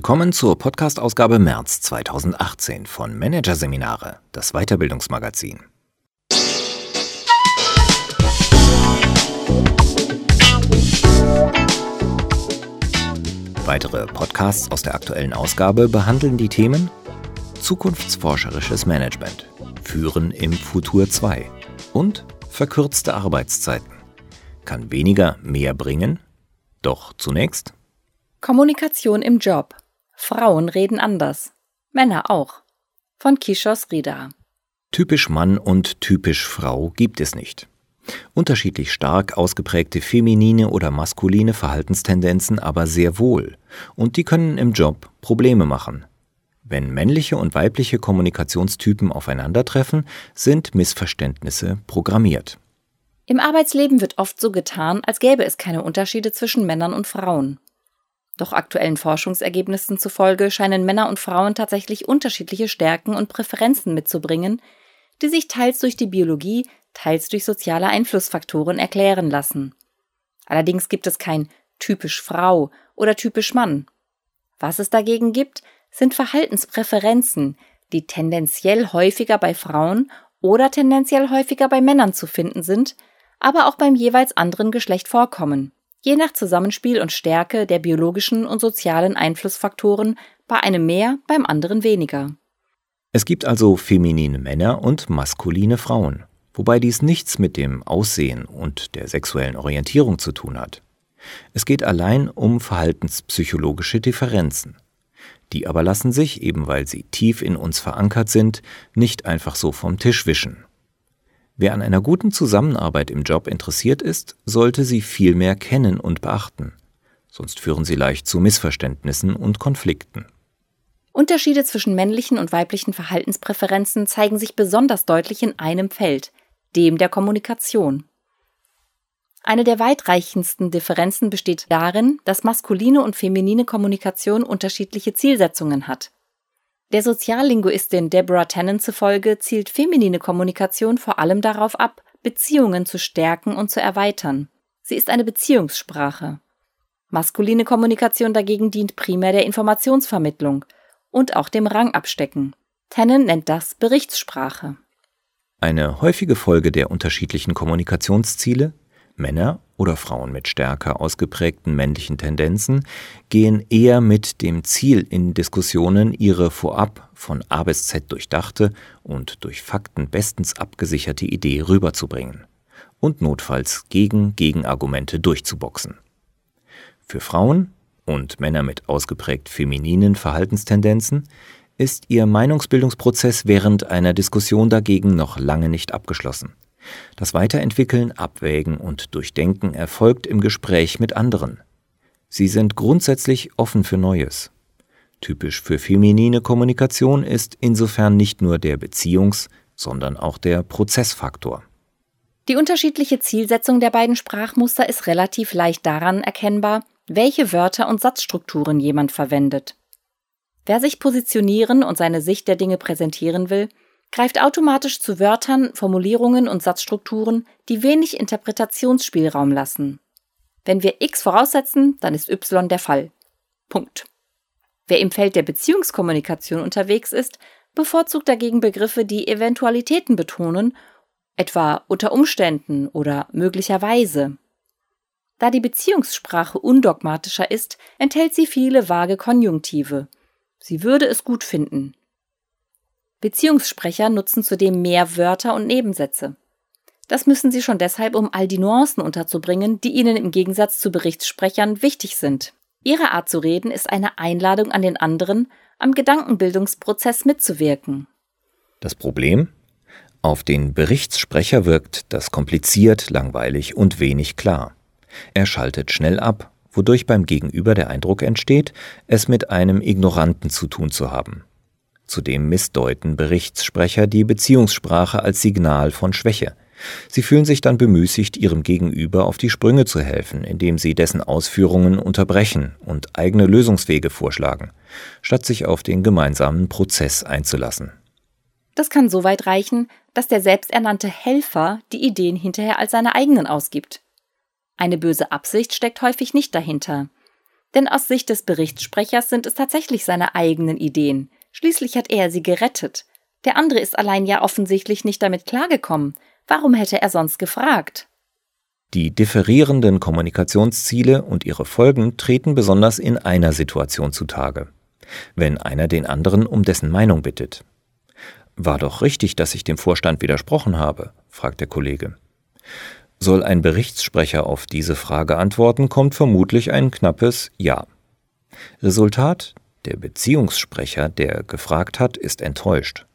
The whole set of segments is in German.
Willkommen zur Podcast-Ausgabe März 2018 von Managerseminare, das Weiterbildungsmagazin. Weitere Podcasts aus der aktuellen Ausgabe behandeln die Themen Zukunftsforscherisches Management, Führen im Futur 2 und verkürzte Arbeitszeiten. Kann weniger mehr bringen? Doch zunächst Kommunikation im Job. Frauen reden anders. Männer auch. Von Kishos Rida. Typisch Mann und typisch Frau gibt es nicht. Unterschiedlich stark ausgeprägte feminine oder maskuline Verhaltenstendenzen aber sehr wohl, und die können im Job Probleme machen. Wenn männliche und weibliche Kommunikationstypen aufeinandertreffen, sind Missverständnisse programmiert. Im Arbeitsleben wird oft so getan, als gäbe es keine Unterschiede zwischen Männern und Frauen. Doch aktuellen Forschungsergebnissen zufolge scheinen Männer und Frauen tatsächlich unterschiedliche Stärken und Präferenzen mitzubringen, die sich teils durch die Biologie, teils durch soziale Einflussfaktoren erklären lassen. Allerdings gibt es kein typisch Frau oder typisch Mann. Was es dagegen gibt, sind Verhaltenspräferenzen, die tendenziell häufiger bei Frauen oder tendenziell häufiger bei Männern zu finden sind, aber auch beim jeweils anderen Geschlecht vorkommen je nach Zusammenspiel und Stärke der biologischen und sozialen Einflussfaktoren bei einem mehr, beim anderen weniger. Es gibt also feminine Männer und maskuline Frauen, wobei dies nichts mit dem Aussehen und der sexuellen Orientierung zu tun hat. Es geht allein um verhaltenspsychologische Differenzen. Die aber lassen sich, eben weil sie tief in uns verankert sind, nicht einfach so vom Tisch wischen. Wer an einer guten Zusammenarbeit im Job interessiert ist, sollte sie viel mehr kennen und beachten. Sonst führen sie leicht zu Missverständnissen und Konflikten. Unterschiede zwischen männlichen und weiblichen Verhaltenspräferenzen zeigen sich besonders deutlich in einem Feld, dem der Kommunikation. Eine der weitreichendsten Differenzen besteht darin, dass maskuline und feminine Kommunikation unterschiedliche Zielsetzungen hat. Der Soziallinguistin Deborah Tannen zufolge zielt feminine Kommunikation vor allem darauf ab, Beziehungen zu stärken und zu erweitern. Sie ist eine Beziehungssprache. Maskuline Kommunikation dagegen dient primär der Informationsvermittlung und auch dem Rangabstecken. Tannen nennt das Berichtssprache. Eine häufige Folge der unterschiedlichen Kommunikationsziele Männer oder Frauen mit stärker ausgeprägten männlichen Tendenzen gehen eher mit dem Ziel in Diskussionen, ihre vorab von A bis Z durchdachte und durch Fakten bestens abgesicherte Idee rüberzubringen und notfalls gegen Gegenargumente durchzuboxen. Für Frauen und Männer mit ausgeprägt femininen Verhaltenstendenzen ist ihr Meinungsbildungsprozess während einer Diskussion dagegen noch lange nicht abgeschlossen. Das Weiterentwickeln, Abwägen und Durchdenken erfolgt im Gespräch mit anderen. Sie sind grundsätzlich offen für Neues. Typisch für feminine Kommunikation ist insofern nicht nur der Beziehungs-, sondern auch der Prozessfaktor. Die unterschiedliche Zielsetzung der beiden Sprachmuster ist relativ leicht daran erkennbar, welche Wörter und Satzstrukturen jemand verwendet. Wer sich positionieren und seine Sicht der Dinge präsentieren will, greift automatisch zu Wörtern, Formulierungen und Satzstrukturen, die wenig Interpretationsspielraum lassen. Wenn wir x voraussetzen, dann ist y der Fall. Punkt. Wer im Feld der Beziehungskommunikation unterwegs ist, bevorzugt dagegen Begriffe, die Eventualitäten betonen, etwa unter Umständen oder möglicherweise. Da die Beziehungssprache undogmatischer ist, enthält sie viele vage Konjunktive. Sie würde es gut finden, Beziehungssprecher nutzen zudem mehr Wörter und Nebensätze. Das müssen sie schon deshalb, um all die Nuancen unterzubringen, die ihnen im Gegensatz zu Berichtssprechern wichtig sind. Ihre Art zu reden ist eine Einladung an den anderen, am Gedankenbildungsprozess mitzuwirken. Das Problem? Auf den Berichtssprecher wirkt das kompliziert, langweilig und wenig klar. Er schaltet schnell ab, wodurch beim Gegenüber der Eindruck entsteht, es mit einem Ignoranten zu tun zu haben. Zudem missdeuten Berichtssprecher die Beziehungssprache als Signal von Schwäche. Sie fühlen sich dann bemüßigt, ihrem Gegenüber auf die Sprünge zu helfen, indem sie dessen Ausführungen unterbrechen und eigene Lösungswege vorschlagen, statt sich auf den gemeinsamen Prozess einzulassen. Das kann so weit reichen, dass der selbsternannte Helfer die Ideen hinterher als seine eigenen ausgibt. Eine böse Absicht steckt häufig nicht dahinter. Denn aus Sicht des Berichtssprechers sind es tatsächlich seine eigenen Ideen. Schließlich hat er sie gerettet. Der andere ist allein ja offensichtlich nicht damit klargekommen. Warum hätte er sonst gefragt? Die differierenden Kommunikationsziele und ihre Folgen treten besonders in einer Situation zutage. Wenn einer den anderen um dessen Meinung bittet. War doch richtig, dass ich dem Vorstand widersprochen habe, fragt der Kollege. Soll ein Berichtssprecher auf diese Frage antworten, kommt vermutlich ein knappes Ja. Resultat? Der Beziehungssprecher, der gefragt hat, ist enttäuscht.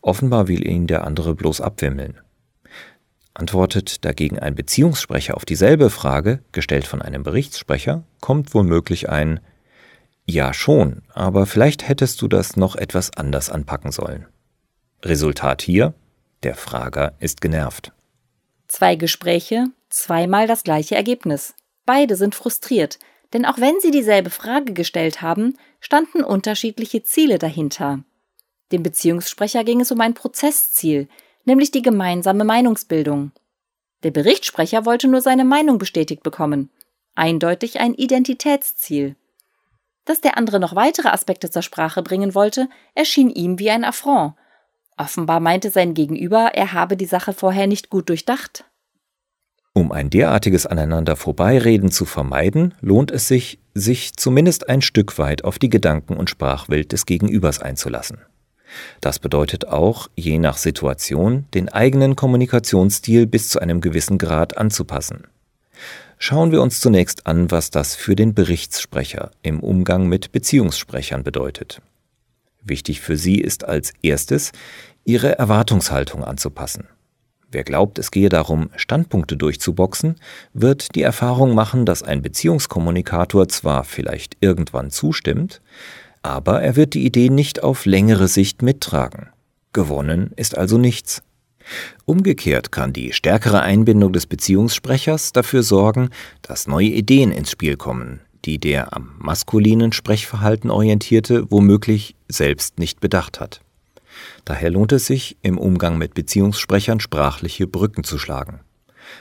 Offenbar will ihn der andere bloß abwimmeln. Antwortet dagegen ein Beziehungssprecher auf dieselbe Frage, gestellt von einem Berichtssprecher, kommt womöglich ein Ja schon, aber vielleicht hättest du das noch etwas anders anpacken sollen. Resultat hier, der Frager ist genervt. Zwei Gespräche, zweimal das gleiche Ergebnis. Beide sind frustriert, denn auch wenn sie dieselbe Frage gestellt haben, standen unterschiedliche Ziele dahinter. Dem Beziehungssprecher ging es um ein Prozessziel, nämlich die gemeinsame Meinungsbildung. Der Berichtssprecher wollte nur seine Meinung bestätigt bekommen, eindeutig ein Identitätsziel. Dass der andere noch weitere Aspekte zur Sprache bringen wollte, erschien ihm wie ein Affront. Offenbar meinte sein Gegenüber, er habe die Sache vorher nicht gut durchdacht. Um ein derartiges Aneinander vorbeireden zu vermeiden, lohnt es sich, sich zumindest ein Stück weit auf die Gedanken und Sprachwelt des Gegenübers einzulassen. Das bedeutet auch, je nach Situation, den eigenen Kommunikationsstil bis zu einem gewissen Grad anzupassen. Schauen wir uns zunächst an, was das für den Berichtssprecher im Umgang mit Beziehungssprechern bedeutet. Wichtig für sie ist als erstes, ihre Erwartungshaltung anzupassen. Wer glaubt, es gehe darum, Standpunkte durchzuboxen, wird die Erfahrung machen, dass ein Beziehungskommunikator zwar vielleicht irgendwann zustimmt, aber er wird die Idee nicht auf längere Sicht mittragen. Gewonnen ist also nichts. Umgekehrt kann die stärkere Einbindung des Beziehungssprechers dafür sorgen, dass neue Ideen ins Spiel kommen, die der am maskulinen Sprechverhalten orientierte womöglich selbst nicht bedacht hat. Daher lohnt es sich, im Umgang mit Beziehungssprechern sprachliche Brücken zu schlagen.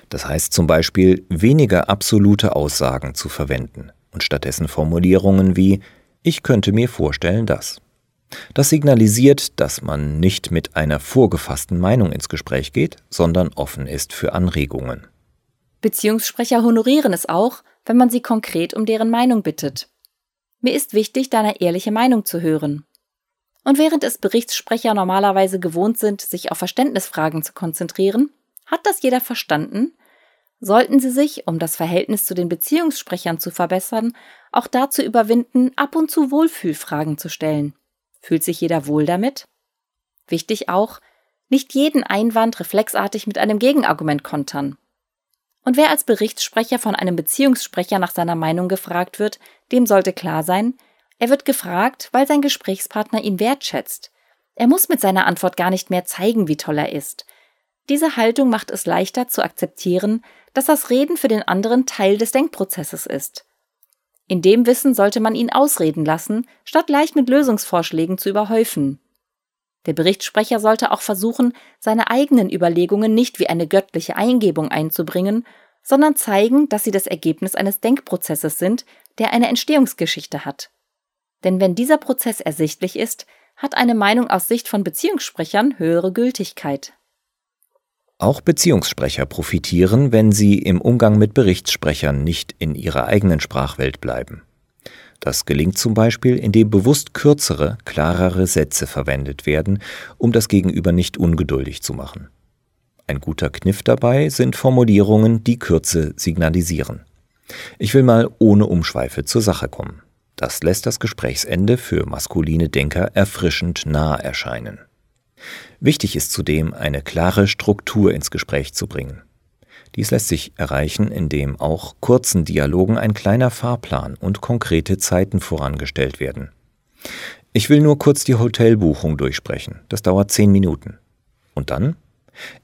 Das heißt zum Beispiel weniger absolute Aussagen zu verwenden und stattdessen Formulierungen wie ich könnte mir vorstellen, dass. Das signalisiert, dass man nicht mit einer vorgefassten Meinung ins Gespräch geht, sondern offen ist für Anregungen. Beziehungssprecher honorieren es auch, wenn man sie konkret um deren Meinung bittet. Mir ist wichtig, deine ehrliche Meinung zu hören. Und während es Berichtssprecher normalerweise gewohnt sind, sich auf Verständnisfragen zu konzentrieren, hat das jeder verstanden sollten Sie sich, um das Verhältnis zu den Beziehungssprechern zu verbessern, auch dazu überwinden, ab und zu Wohlfühlfragen zu stellen. Fühlt sich jeder wohl damit? Wichtig auch, nicht jeden Einwand reflexartig mit einem Gegenargument kontern. Und wer als Berichtssprecher von einem Beziehungssprecher nach seiner Meinung gefragt wird, dem sollte klar sein, er wird gefragt, weil sein Gesprächspartner ihn wertschätzt. Er muss mit seiner Antwort gar nicht mehr zeigen, wie toll er ist. Diese Haltung macht es leichter zu akzeptieren, dass das Reden für den anderen Teil des Denkprozesses ist. In dem Wissen sollte man ihn ausreden lassen, statt leicht mit Lösungsvorschlägen zu überhäufen. Der Berichtssprecher sollte auch versuchen, seine eigenen Überlegungen nicht wie eine göttliche Eingebung einzubringen, sondern zeigen, dass sie das Ergebnis eines Denkprozesses sind, der eine Entstehungsgeschichte hat. Denn wenn dieser Prozess ersichtlich ist, hat eine Meinung aus Sicht von Beziehungssprechern höhere Gültigkeit. Auch Beziehungssprecher profitieren, wenn sie im Umgang mit Berichtssprechern nicht in ihrer eigenen Sprachwelt bleiben. Das gelingt zum Beispiel, indem bewusst kürzere, klarere Sätze verwendet werden, um das Gegenüber nicht ungeduldig zu machen. Ein guter Kniff dabei sind Formulierungen, die Kürze signalisieren. Ich will mal ohne Umschweife zur Sache kommen. Das lässt das Gesprächsende für maskuline Denker erfrischend nah erscheinen. Wichtig ist zudem, eine klare Struktur ins Gespräch zu bringen. Dies lässt sich erreichen, indem auch kurzen Dialogen ein kleiner Fahrplan und konkrete Zeiten vorangestellt werden. Ich will nur kurz die Hotelbuchung durchsprechen. Das dauert zehn Minuten. Und dann?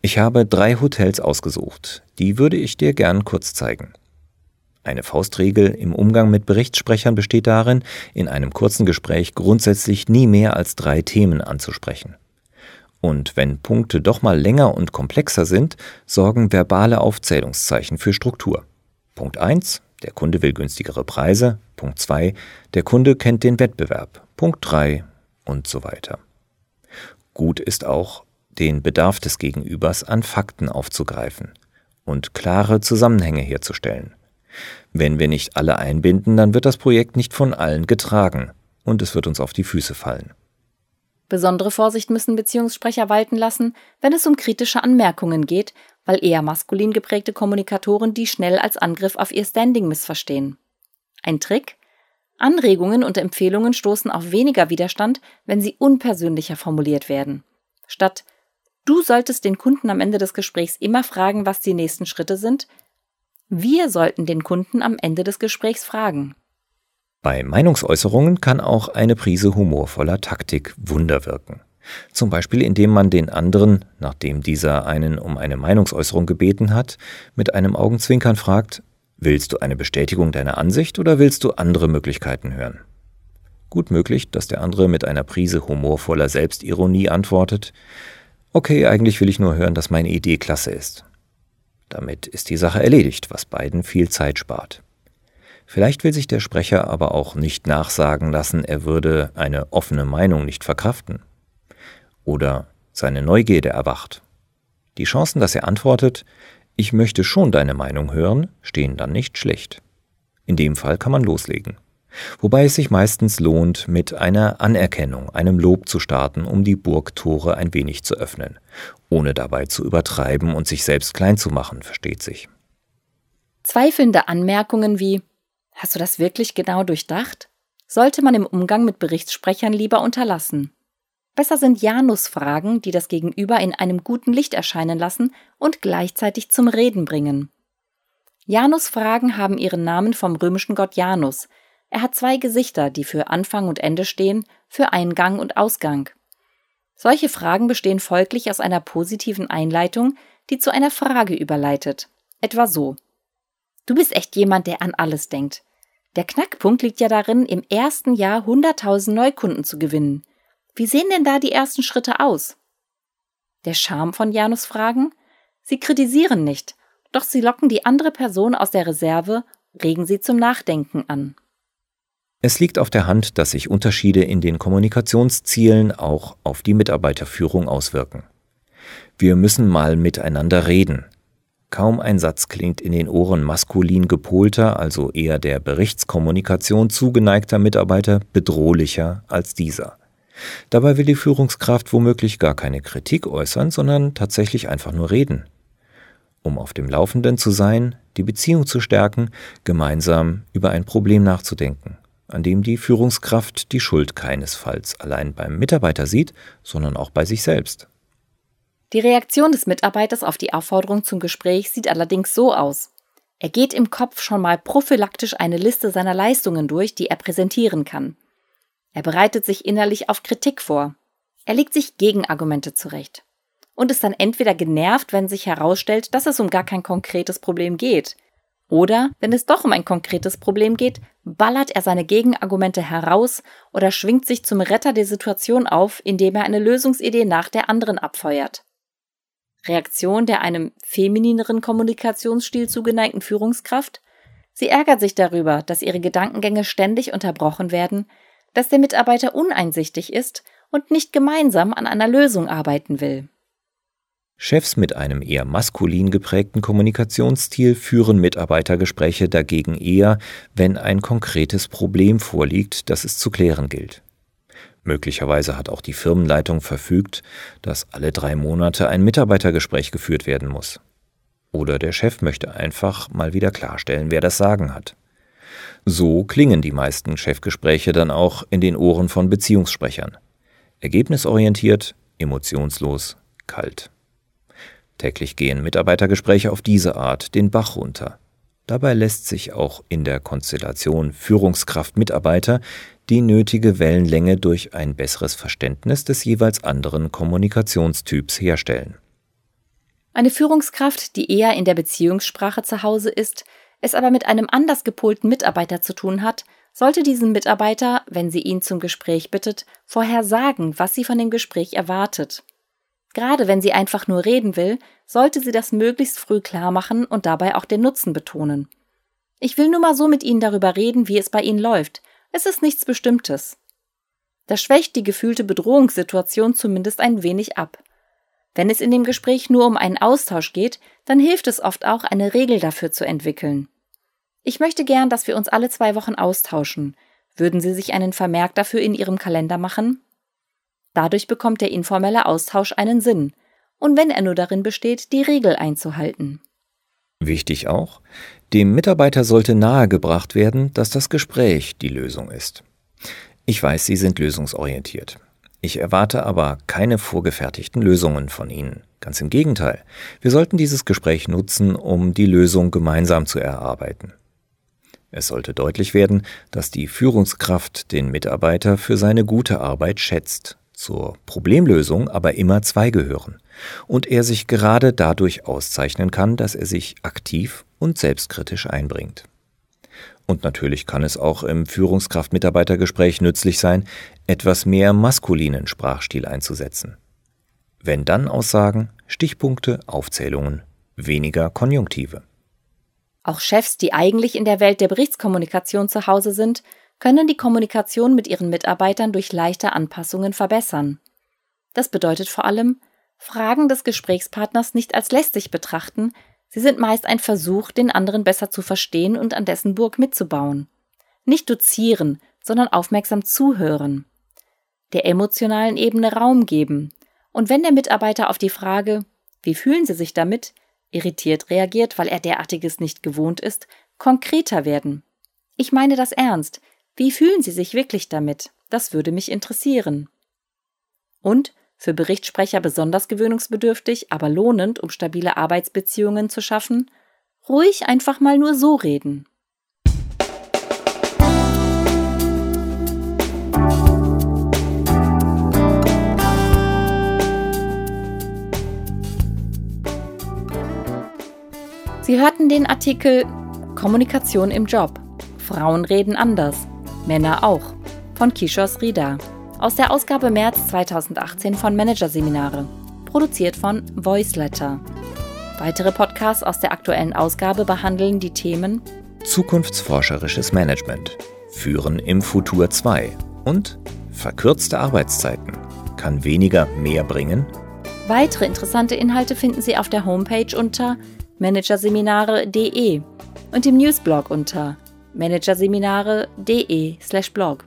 Ich habe drei Hotels ausgesucht. Die würde ich dir gern kurz zeigen. Eine Faustregel im Umgang mit Berichtssprechern besteht darin, in einem kurzen Gespräch grundsätzlich nie mehr als drei Themen anzusprechen. Und wenn Punkte doch mal länger und komplexer sind, sorgen verbale Aufzählungszeichen für Struktur. Punkt 1. Der Kunde will günstigere Preise. Punkt 2. Der Kunde kennt den Wettbewerb. Punkt 3 und so weiter. Gut ist auch, den Bedarf des Gegenübers an Fakten aufzugreifen und klare Zusammenhänge herzustellen. Wenn wir nicht alle einbinden, dann wird das Projekt nicht von allen getragen und es wird uns auf die Füße fallen. Besondere Vorsicht müssen Beziehungssprecher walten lassen, wenn es um kritische Anmerkungen geht, weil eher maskulin geprägte Kommunikatoren die schnell als Angriff auf ihr Standing missverstehen. Ein Trick? Anregungen und Empfehlungen stoßen auf weniger Widerstand, wenn sie unpersönlicher formuliert werden. Statt Du solltest den Kunden am Ende des Gesprächs immer fragen, was die nächsten Schritte sind. Wir sollten den Kunden am Ende des Gesprächs fragen. Bei Meinungsäußerungen kann auch eine Prise humorvoller Taktik Wunder wirken. Zum Beispiel indem man den anderen, nachdem dieser einen um eine Meinungsäußerung gebeten hat, mit einem Augenzwinkern fragt, willst du eine Bestätigung deiner Ansicht oder willst du andere Möglichkeiten hören? Gut möglich, dass der andere mit einer Prise humorvoller Selbstironie antwortet, okay, eigentlich will ich nur hören, dass meine Idee klasse ist. Damit ist die Sache erledigt, was beiden viel Zeit spart. Vielleicht will sich der Sprecher aber auch nicht nachsagen lassen, er würde eine offene Meinung nicht verkraften. Oder seine Neugierde erwacht. Die Chancen, dass er antwortet, ich möchte schon deine Meinung hören, stehen dann nicht schlecht. In dem Fall kann man loslegen. Wobei es sich meistens lohnt, mit einer Anerkennung, einem Lob zu starten, um die Burgtore ein wenig zu öffnen, ohne dabei zu übertreiben und sich selbst klein zu machen, versteht sich. Zweifelnde Anmerkungen wie Hast du das wirklich genau durchdacht? Sollte man im Umgang mit Berichtssprechern lieber unterlassen. Besser sind Janus-Fragen, die das Gegenüber in einem guten Licht erscheinen lassen und gleichzeitig zum Reden bringen. Janus-Fragen haben ihren Namen vom römischen Gott Janus. Er hat zwei Gesichter, die für Anfang und Ende stehen, für Eingang und Ausgang. Solche Fragen bestehen folglich aus einer positiven Einleitung, die zu einer Frage überleitet. Etwa so. Du bist echt jemand, der an alles denkt. Der Knackpunkt liegt ja darin, im ersten Jahr 100.000 Neukunden zu gewinnen. Wie sehen denn da die ersten Schritte aus? Der Charme von Janus Fragen? Sie kritisieren nicht, doch sie locken die andere Person aus der Reserve, regen sie zum Nachdenken an. Es liegt auf der Hand, dass sich Unterschiede in den Kommunikationszielen auch auf die Mitarbeiterführung auswirken. Wir müssen mal miteinander reden, Kaum ein Satz klingt in den Ohren maskulin gepolter, also eher der Berichtskommunikation zugeneigter Mitarbeiter bedrohlicher als dieser. Dabei will die Führungskraft womöglich gar keine Kritik äußern, sondern tatsächlich einfach nur reden. Um auf dem Laufenden zu sein, die Beziehung zu stärken, gemeinsam über ein Problem nachzudenken, an dem die Führungskraft die Schuld keinesfalls allein beim Mitarbeiter sieht, sondern auch bei sich selbst. Die Reaktion des Mitarbeiters auf die Aufforderung zum Gespräch sieht allerdings so aus. Er geht im Kopf schon mal prophylaktisch eine Liste seiner Leistungen durch, die er präsentieren kann. Er bereitet sich innerlich auf Kritik vor. Er legt sich Gegenargumente zurecht. Und ist dann entweder genervt, wenn sich herausstellt, dass es um gar kein konkretes Problem geht. Oder, wenn es doch um ein konkretes Problem geht, ballert er seine Gegenargumente heraus oder schwingt sich zum Retter der Situation auf, indem er eine Lösungsidee nach der anderen abfeuert. Reaktion der einem feminineren Kommunikationsstil zugeneigten Führungskraft? Sie ärgert sich darüber, dass ihre Gedankengänge ständig unterbrochen werden, dass der Mitarbeiter uneinsichtig ist und nicht gemeinsam an einer Lösung arbeiten will. Chefs mit einem eher maskulin geprägten Kommunikationsstil führen Mitarbeitergespräche dagegen eher, wenn ein konkretes Problem vorliegt, das es zu klären gilt. Möglicherweise hat auch die Firmenleitung verfügt, dass alle drei Monate ein Mitarbeitergespräch geführt werden muss. Oder der Chef möchte einfach mal wieder klarstellen, wer das Sagen hat. So klingen die meisten Chefgespräche dann auch in den Ohren von Beziehungssprechern. Ergebnisorientiert, emotionslos, kalt. Täglich gehen Mitarbeitergespräche auf diese Art den Bach runter. Dabei lässt sich auch in der Konstellation Führungskraft-Mitarbeiter die nötige Wellenlänge durch ein besseres Verständnis des jeweils anderen Kommunikationstyps herstellen. Eine Führungskraft, die eher in der Beziehungssprache zu Hause ist, es aber mit einem anders gepolten Mitarbeiter zu tun hat, sollte diesen Mitarbeiter, wenn sie ihn zum Gespräch bittet, vorher sagen, was sie von dem Gespräch erwartet. Gerade wenn sie einfach nur reden will, sollte sie das möglichst früh klar machen und dabei auch den Nutzen betonen. Ich will nur mal so mit Ihnen darüber reden, wie es bei Ihnen läuft. Es ist nichts Bestimmtes. Das schwächt die gefühlte Bedrohungssituation zumindest ein wenig ab. Wenn es in dem Gespräch nur um einen Austausch geht, dann hilft es oft auch, eine Regel dafür zu entwickeln. Ich möchte gern, dass wir uns alle zwei Wochen austauschen. Würden Sie sich einen Vermerk dafür in Ihrem Kalender machen? Dadurch bekommt der informelle Austausch einen Sinn, und wenn er nur darin besteht, die Regel einzuhalten. Wichtig auch, dem Mitarbeiter sollte nahegebracht werden, dass das Gespräch die Lösung ist. Ich weiß, Sie sind lösungsorientiert. Ich erwarte aber keine vorgefertigten Lösungen von Ihnen. Ganz im Gegenteil, wir sollten dieses Gespräch nutzen, um die Lösung gemeinsam zu erarbeiten. Es sollte deutlich werden, dass die Führungskraft den Mitarbeiter für seine gute Arbeit schätzt, zur Problemlösung aber immer zwei gehören, und er sich gerade dadurch auszeichnen kann, dass er sich aktiv und selbstkritisch einbringt. Und natürlich kann es auch im Führungskraft-Mitarbeitergespräch nützlich sein, etwas mehr maskulinen Sprachstil einzusetzen. Wenn dann Aussagen, Stichpunkte, Aufzählungen, weniger Konjunktive. Auch Chefs, die eigentlich in der Welt der Berichtskommunikation zu Hause sind, können die Kommunikation mit ihren Mitarbeitern durch leichte Anpassungen verbessern. Das bedeutet vor allem, Fragen des Gesprächspartners nicht als lästig betrachten, Sie sind meist ein Versuch, den anderen besser zu verstehen und an dessen Burg mitzubauen. Nicht dozieren, sondern aufmerksam zuhören. Der emotionalen Ebene Raum geben. Und wenn der Mitarbeiter auf die Frage, wie fühlen Sie sich damit, irritiert reagiert, weil er derartiges nicht gewohnt ist, konkreter werden. Ich meine das ernst. Wie fühlen Sie sich wirklich damit? Das würde mich interessieren. Und für Berichtssprecher besonders gewöhnungsbedürftig, aber lohnend, um stabile Arbeitsbeziehungen zu schaffen, ruhig einfach mal nur so reden. Sie hörten den Artikel Kommunikation im Job. Frauen reden anders, Männer auch von Kishos Rida aus der Ausgabe März 2018 von Managerseminare, produziert von Voiceletter. Weitere Podcasts aus der aktuellen Ausgabe behandeln die Themen Zukunftsforscherisches Management, Führen im Futur 2 und verkürzte Arbeitszeiten. Kann weniger mehr bringen? Weitere interessante Inhalte finden Sie auf der Homepage unter managerseminare.de und im Newsblog unter managerseminare.de/blog.